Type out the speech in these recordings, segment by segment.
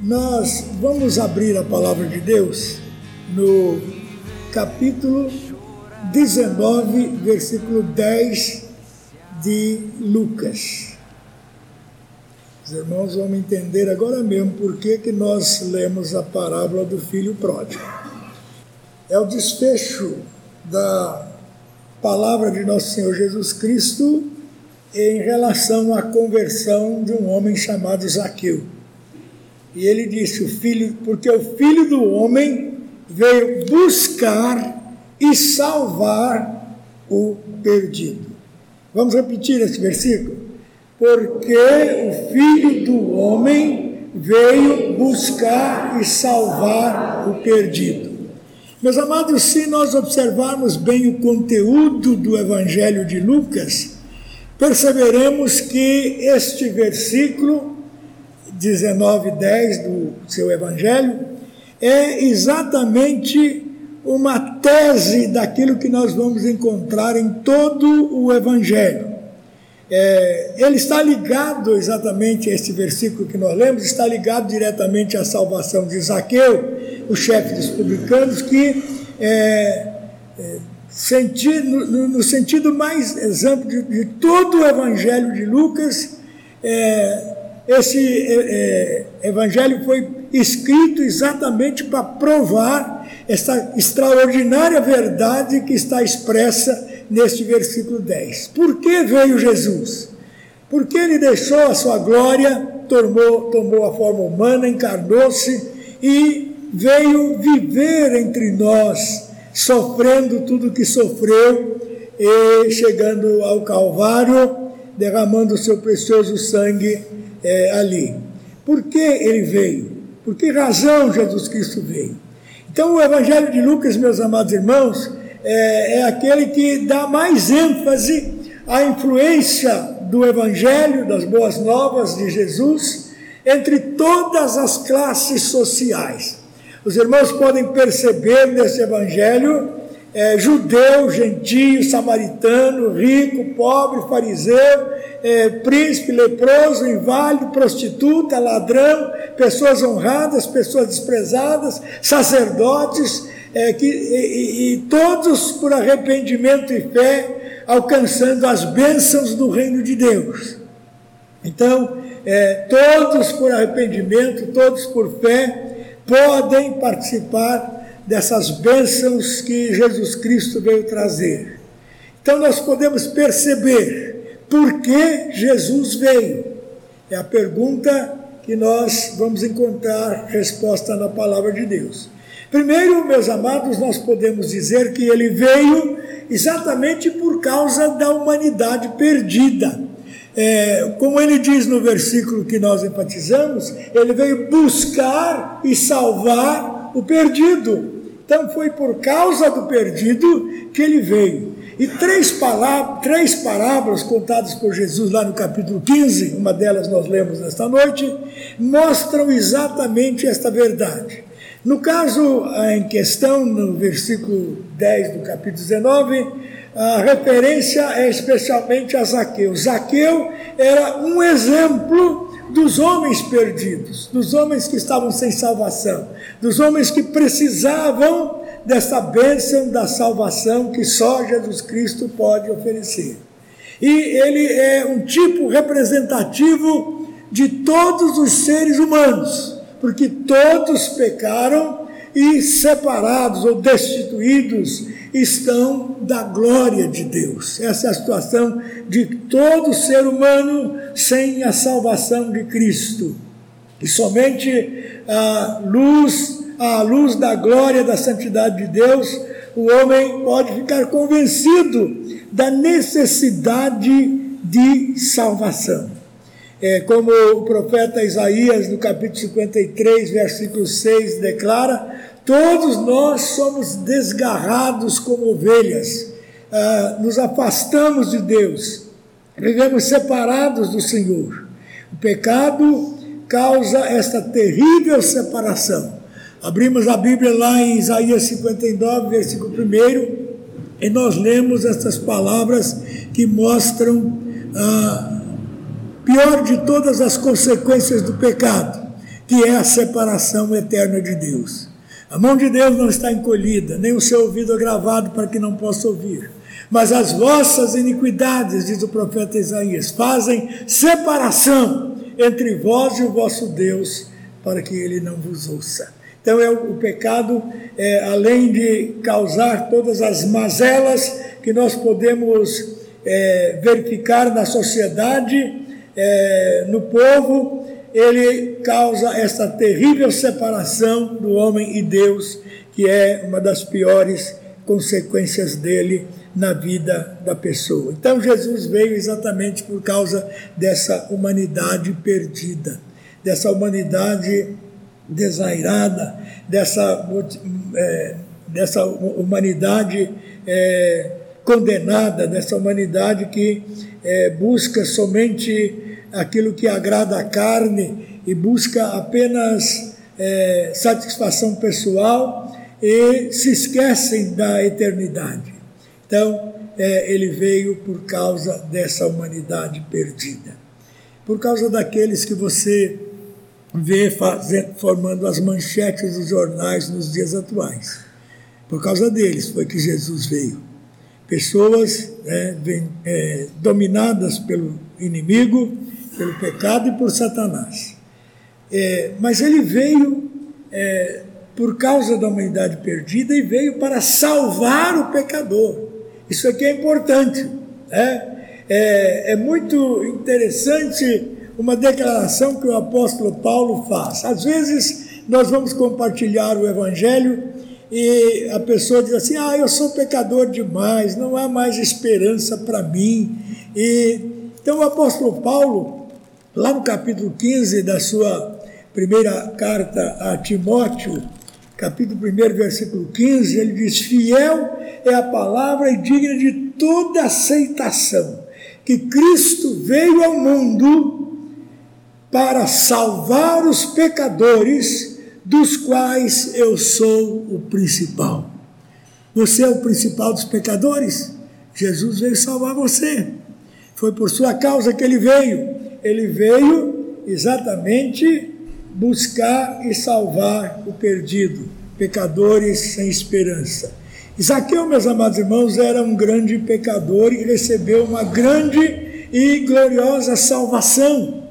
Nós vamos abrir a palavra de Deus no capítulo 19, versículo 10 de Lucas. Os irmãos vão entender agora mesmo por que, que nós lemos a parábola do filho pródigo. É o desfecho da palavra de nosso Senhor Jesus Cristo em relação à conversão de um homem chamado Zaqueu. E ele disse: o filho, porque o filho do homem veio buscar e salvar o perdido. Vamos repetir esse versículo? Porque o filho do homem veio buscar e salvar o perdido. Meus amados, se nós observarmos bem o conteúdo do Evangelho de Lucas, perceberemos que este versículo 19, 10 do seu Evangelho é exatamente uma tese daquilo que nós vamos encontrar em todo o Evangelho. É, ele está ligado exatamente a este versículo que nós lemos, está ligado diretamente à salvação de Zaqueu, o chefe dos publicanos, que é, é, senti, no, no, sentido mais amplo de, de, todo o evangelho de Lucas, é, esse é, é, evangelho foi escrito exatamente para provar essa extraordinária verdade que está expressa neste versículo 10. Por que veio Jesus? Porque ele deixou a sua glória, tomou, tomou a forma humana, encarnou-se e veio viver entre nós, sofrendo tudo que sofreu e chegando ao Calvário, derramando o seu precioso sangue é, ali. Por que ele veio? Por que razão Jesus Cristo veio? Então, o Evangelho de Lucas, meus amados irmãos, é, é aquele que dá mais ênfase à influência do Evangelho, das boas novas de Jesus, entre todas as classes sociais. Os irmãos podem perceber nesse Evangelho é, judeu, gentio, samaritano, rico, pobre, fariseu, é, príncipe, leproso, inválido, prostituta, ladrão, pessoas honradas, pessoas desprezadas, sacerdotes, é, que, e, e todos por arrependimento e fé, alcançando as bênçãos do reino de Deus. Então, é, todos por arrependimento, todos por fé, podem participar dessas bênçãos que Jesus Cristo veio trazer. Então, nós podemos perceber por que Jesus veio. É a pergunta que nós vamos encontrar resposta na palavra de Deus. Primeiro, meus amados, nós podemos dizer que ele veio exatamente por causa da humanidade perdida. É, como ele diz no versículo que nós enfatizamos, ele veio buscar e salvar o perdido. Então foi por causa do perdido que ele veio. E três, palavras, três parábolas contadas por Jesus lá no capítulo 15, uma delas nós lemos nesta noite, mostram exatamente esta verdade. No caso em questão, no versículo 10 do capítulo 19, a referência é especialmente a Zaqueu. Zaqueu era um exemplo dos homens perdidos, dos homens que estavam sem salvação, dos homens que precisavam dessa bênção da salvação que só Jesus Cristo pode oferecer. E ele é um tipo representativo de todos os seres humanos porque todos pecaram e separados ou destituídos estão da glória de Deus. Essa é a situação de todo ser humano sem a salvação de Cristo. E somente a luz, a luz da glória da santidade de Deus, o homem pode ficar convencido da necessidade de salvação. É, como o profeta Isaías, no capítulo 53, versículo 6, declara: Todos nós somos desgarrados como ovelhas, ah, nos afastamos de Deus, vivemos separados do Senhor. O pecado causa esta terrível separação. Abrimos a Bíblia lá em Isaías 59, versículo 1. E nós lemos essas palavras que mostram a pior de todas as consequências do pecado, que é a separação eterna de Deus. A mão de Deus não está encolhida, nem o seu ouvido agravado para que não possa ouvir. Mas as vossas iniquidades, diz o profeta Isaías, fazem separação entre vós e o vosso Deus, para que ele não vos ouça. Então, é, o pecado, é, além de causar todas as mazelas que nós podemos é, verificar na sociedade, é, no povo, ele causa essa terrível separação do homem e Deus, que é uma das piores consequências dele na vida da pessoa. Então Jesus veio exatamente por causa dessa humanidade perdida, dessa humanidade desairada, dessa, é, dessa humanidade é, condenada, dessa humanidade que é, busca somente aquilo que agrada a carne e busca apenas é, satisfação pessoal e se esquecem da eternidade. Então, é, ele veio por causa dessa humanidade perdida. Por causa daqueles que você vê fazendo, formando as manchetes dos jornais nos dias atuais. Por causa deles foi que Jesus veio. Pessoas né, é, dominadas pelo inimigo, pelo pecado e por Satanás. É, mas ele veio é, por causa da humanidade perdida e veio para salvar o pecador. Isso aqui é importante. Né? É, é muito interessante uma declaração que o apóstolo Paulo faz. Às vezes nós vamos compartilhar o evangelho e a pessoa diz assim: Ah, eu sou pecador demais, não há mais esperança para mim. E então o apóstolo Paulo, lá no capítulo 15 da sua primeira carta a Timóteo, capítulo 1, versículo 15, ele diz: Fiel é a palavra e digna de toda aceitação, que Cristo veio ao mundo para salvar os pecadores, dos quais eu sou o principal. Você é o principal dos pecadores? Jesus veio salvar você. Foi por sua causa que ele veio. Ele veio exatamente buscar e salvar o perdido, pecadores sem esperança. Zaqueu, meus amados irmãos, era um grande pecador e recebeu uma grande e gloriosa salvação.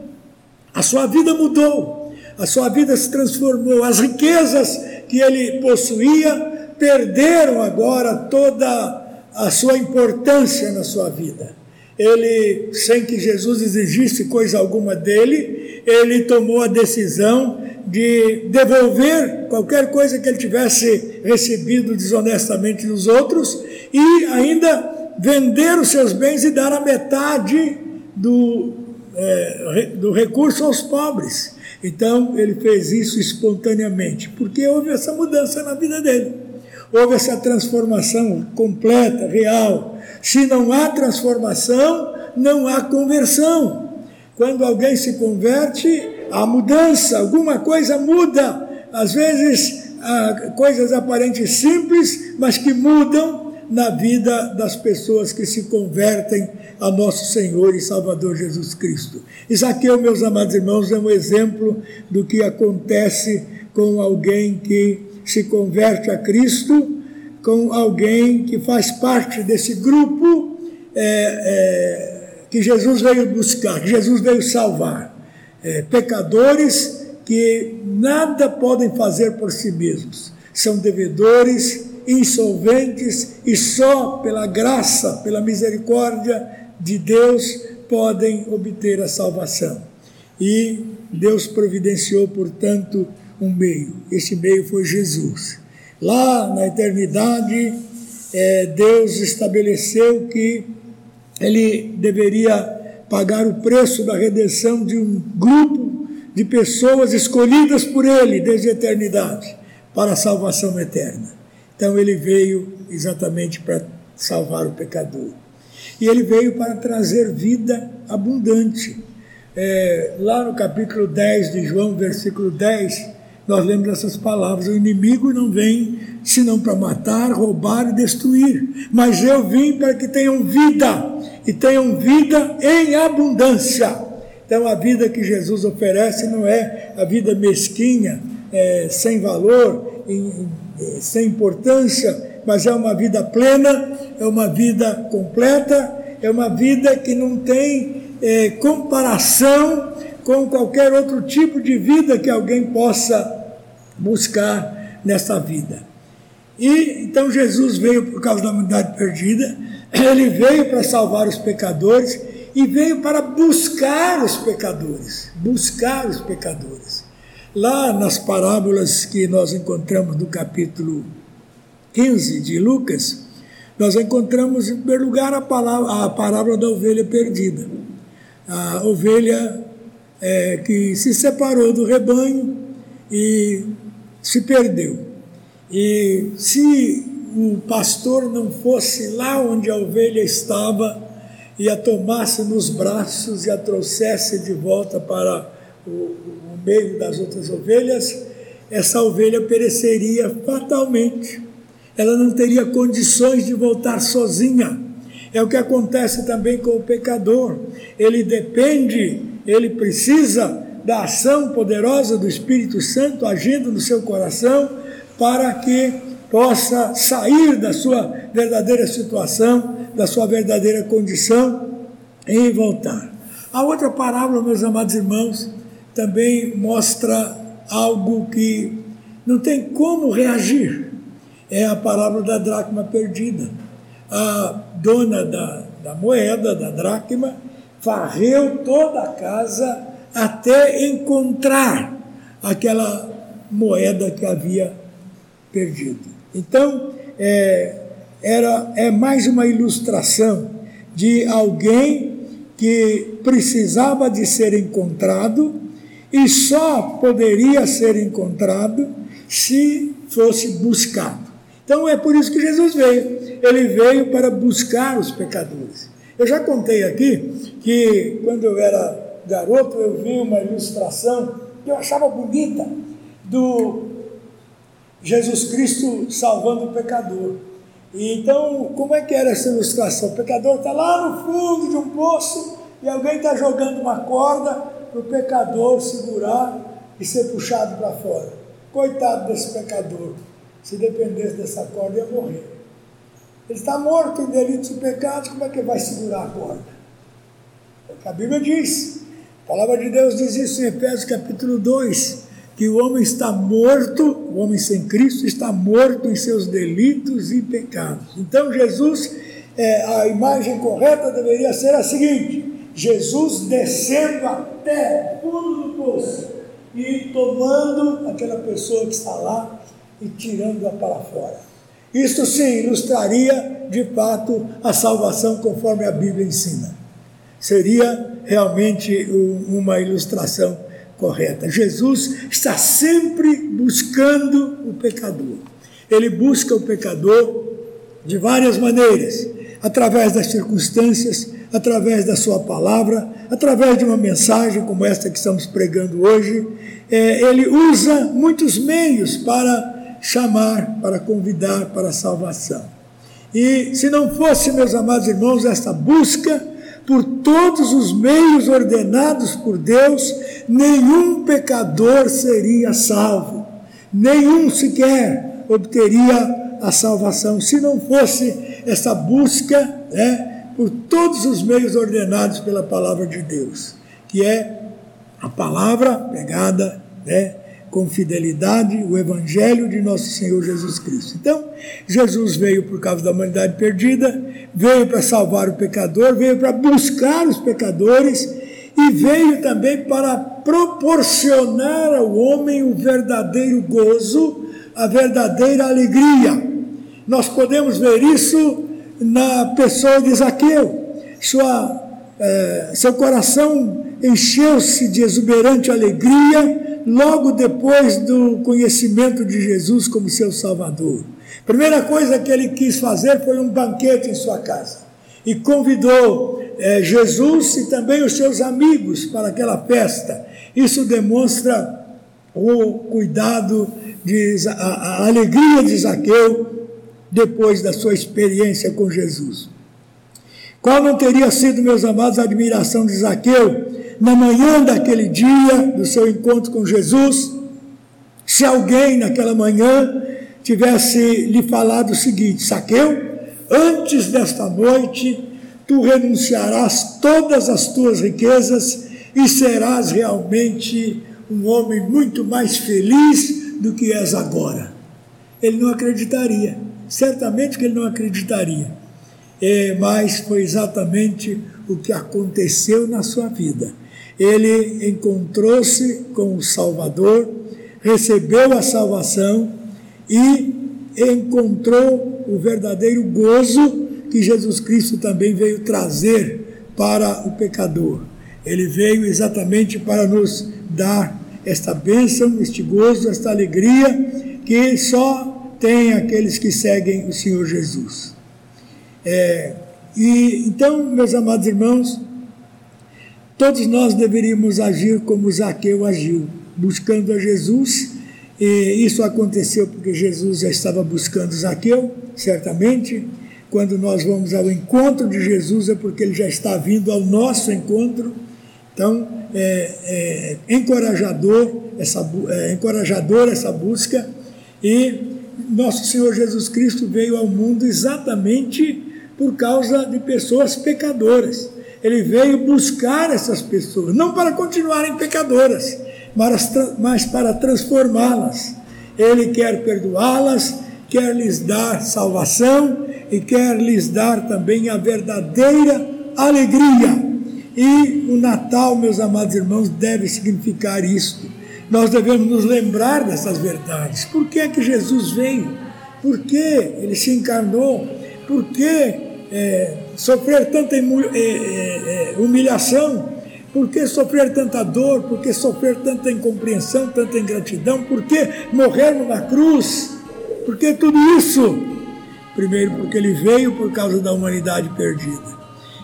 A sua vida mudou, a sua vida se transformou, as riquezas que ele possuía perderam agora toda a sua importância na sua vida. Ele, sem que Jesus exigisse coisa alguma dele, ele tomou a decisão de devolver qualquer coisa que ele tivesse recebido desonestamente dos outros e ainda vender os seus bens e dar a metade do, é, do recurso aos pobres. Então ele fez isso espontaneamente, porque houve essa mudança na vida dele. Houve essa transformação completa, real. Se não há transformação, não há conversão. Quando alguém se converte, há mudança, alguma coisa muda. Às vezes, coisas aparentes simples, mas que mudam na vida das pessoas que se convertem a nosso Senhor e Salvador Jesus Cristo. Isaqueu, meus amados irmãos, é um exemplo do que acontece com alguém que se converte a Cristo, com alguém que faz parte desse grupo. É, é, que Jesus veio buscar, que Jesus veio salvar. É, pecadores que nada podem fazer por si mesmos, são devedores, insolventes e só pela graça, pela misericórdia de Deus podem obter a salvação. E Deus providenciou, portanto, um meio. Esse meio foi Jesus. Lá na eternidade, é, Deus estabeleceu que ele deveria pagar o preço da redenção de um grupo de pessoas escolhidas por ele desde a eternidade para a salvação eterna. Então ele veio exatamente para salvar o pecador. E ele veio para trazer vida abundante. É, lá no capítulo 10 de João, versículo 10, nós lemos essas palavras: O inimigo não vem senão para matar, roubar e destruir. Mas eu vim para que tenham vida, e tenham vida em abundância. Então, a vida que Jesus oferece não é a vida mesquinha, é, sem valor, em, sem importância, mas é uma vida plena, é uma vida completa, é uma vida que não tem é, comparação com qualquer outro tipo de vida que alguém possa buscar nessa vida. E então Jesus veio por causa da humanidade perdida, ele veio para salvar os pecadores e veio para buscar os pecadores, buscar os pecadores. Lá nas parábolas que nós encontramos no capítulo 15 de Lucas, nós encontramos em primeiro lugar a, palavra, a parábola da ovelha perdida. A ovelha é, que se separou do rebanho e se perdeu. E se o pastor não fosse lá onde a ovelha estava e a tomasse nos braços e a trouxesse de volta para o, o meio das outras ovelhas, essa ovelha pereceria fatalmente. Ela não teria condições de voltar sozinha. É o que acontece também com o pecador. Ele depende, ele precisa da ação poderosa do Espírito Santo agindo no seu coração para que possa sair da sua verdadeira situação, da sua verdadeira condição e voltar. A outra parábola, meus amados irmãos, também mostra algo que não tem como reagir. É a parábola da dracma perdida. A dona da, da moeda, da dracma, varreu toda a casa até encontrar aquela moeda que havia perdido. Então, é, era, é mais uma ilustração de alguém que precisava de ser encontrado e só poderia ser encontrado se fosse buscado. Então é por isso que Jesus veio. Ele veio para buscar os pecadores. Eu já contei aqui que quando eu era garoto, eu vi uma ilustração que eu achava bonita do Jesus Cristo salvando o pecador. E então, como é que era essa ilustração? O pecador está lá no fundo de um poço e alguém está jogando uma corda para o pecador segurar e ser puxado para fora. Coitado desse pecador, se dependesse dessa corda, ia morrer. Ele está morto em delitos e pecados, como é que vai segurar a corda? É o que a Bíblia diz. A palavra de Deus diz isso em Efésios capítulo 2, que o homem está morto, o homem sem Cristo está morto em seus delitos e pecados. Então Jesus, é, a imagem correta deveria ser a seguinte: Jesus descendo até o fundo do poço e tomando aquela pessoa que está lá e tirando-a para fora. Isto sim ilustraria de fato a salvação conforme a Bíblia ensina. Seria realmente uma ilustração correta. Jesus está sempre buscando o pecador. Ele busca o pecador de várias maneiras, através das circunstâncias, através da sua palavra, através de uma mensagem como esta que estamos pregando hoje. É, ele usa muitos meios para chamar, para convidar para a salvação. E se não fosse, meus amados irmãos, esta busca, por todos os meios ordenados por Deus, nenhum pecador seria salvo, nenhum sequer obteria a salvação, se não fosse essa busca né, por todos os meios ordenados pela palavra de Deus, que é a palavra pregada, né, com fidelidade o Evangelho de nosso Senhor Jesus Cristo. Então, Jesus veio por causa da humanidade perdida, veio para salvar o pecador, veio para buscar os pecadores e veio também para proporcionar ao homem o verdadeiro gozo, a verdadeira alegria. Nós podemos ver isso na pessoa de Zaqueu. Sua, eh, seu coração encheu-se de exuberante alegria logo depois do conhecimento de Jesus como seu Salvador. Primeira coisa que ele quis fazer foi um banquete em sua casa e convidou é, Jesus e também os seus amigos para aquela festa. Isso demonstra o cuidado de, a, a alegria de Zaqueu depois da sua experiência com Jesus. Qual não teria sido, meus amados, a admiração de Zaqueu na manhã daquele dia do seu encontro com Jesus, se alguém naquela manhã tivesse lhe falado o seguinte: Zaqueu, antes desta noite tu renunciarás todas as tuas riquezas e serás realmente um homem muito mais feliz do que és agora. Ele não acreditaria, certamente que ele não acreditaria. É, mas foi exatamente o que aconteceu na sua vida. Ele encontrou-se com o Salvador, recebeu a salvação e encontrou o verdadeiro gozo que Jesus Cristo também veio trazer para o pecador. Ele veio exatamente para nos dar esta bênção, este gozo, esta alegria que só tem aqueles que seguem o Senhor Jesus. É, e então, meus amados irmãos, todos nós deveríamos agir como Zaqueu agiu, buscando a Jesus. E isso aconteceu porque Jesus já estava buscando Zaqueu, certamente quando nós vamos ao encontro de Jesus, é porque ele já está vindo ao nosso encontro. Então, é, é encorajador, essa, é encorajador essa busca. E nosso Senhor Jesus Cristo veio ao mundo exatamente por causa de pessoas pecadoras. Ele veio buscar essas pessoas, não para continuarem pecadoras, mas, mas para transformá-las. Ele quer perdoá-las, quer lhes dar salvação e quer lhes dar também a verdadeira alegria. E o Natal, meus amados irmãos, deve significar isto. Nós devemos nos lembrar dessas verdades. Por que é que Jesus veio? Por que ele se encarnou? Por que é, sofrer tanta é, é, é, humilhação? Por que sofrer tanta dor? Por que sofrer tanta incompreensão, tanta ingratidão? Por que morrer numa cruz? Por que tudo isso? Primeiro, porque ele veio por causa da humanidade perdida.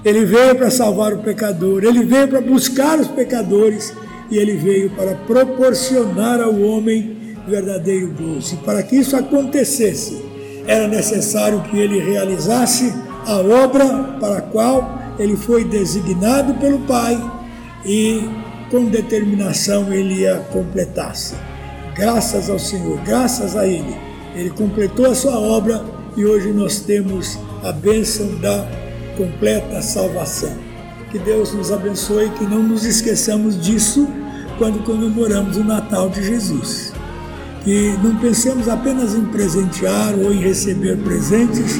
Ele veio para salvar o pecador, ele veio para buscar os pecadores e ele veio para proporcionar ao homem verdadeiro gozo. E para que isso acontecesse, era necessário que ele realizasse a obra para a qual ele foi designado pelo Pai e com determinação ele ia completasse. Graças ao Senhor, graças a Ele, ele completou a sua obra e hoje nós temos a bênção da completa salvação. Que Deus nos abençoe e que não nos esqueçamos disso quando comemoramos o Natal de Jesus. Que não pensemos apenas em presentear ou em receber presentes,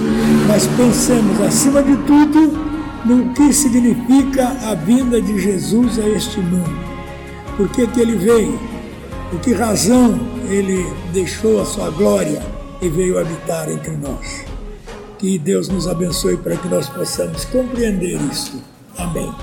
mas pensemos, acima de tudo, no que significa a vinda de Jesus a este mundo. Por que, que ele veio? Por que razão ele deixou a sua glória? e veio habitar entre nós. Que Deus nos abençoe para que nós possamos compreender isso. Amém.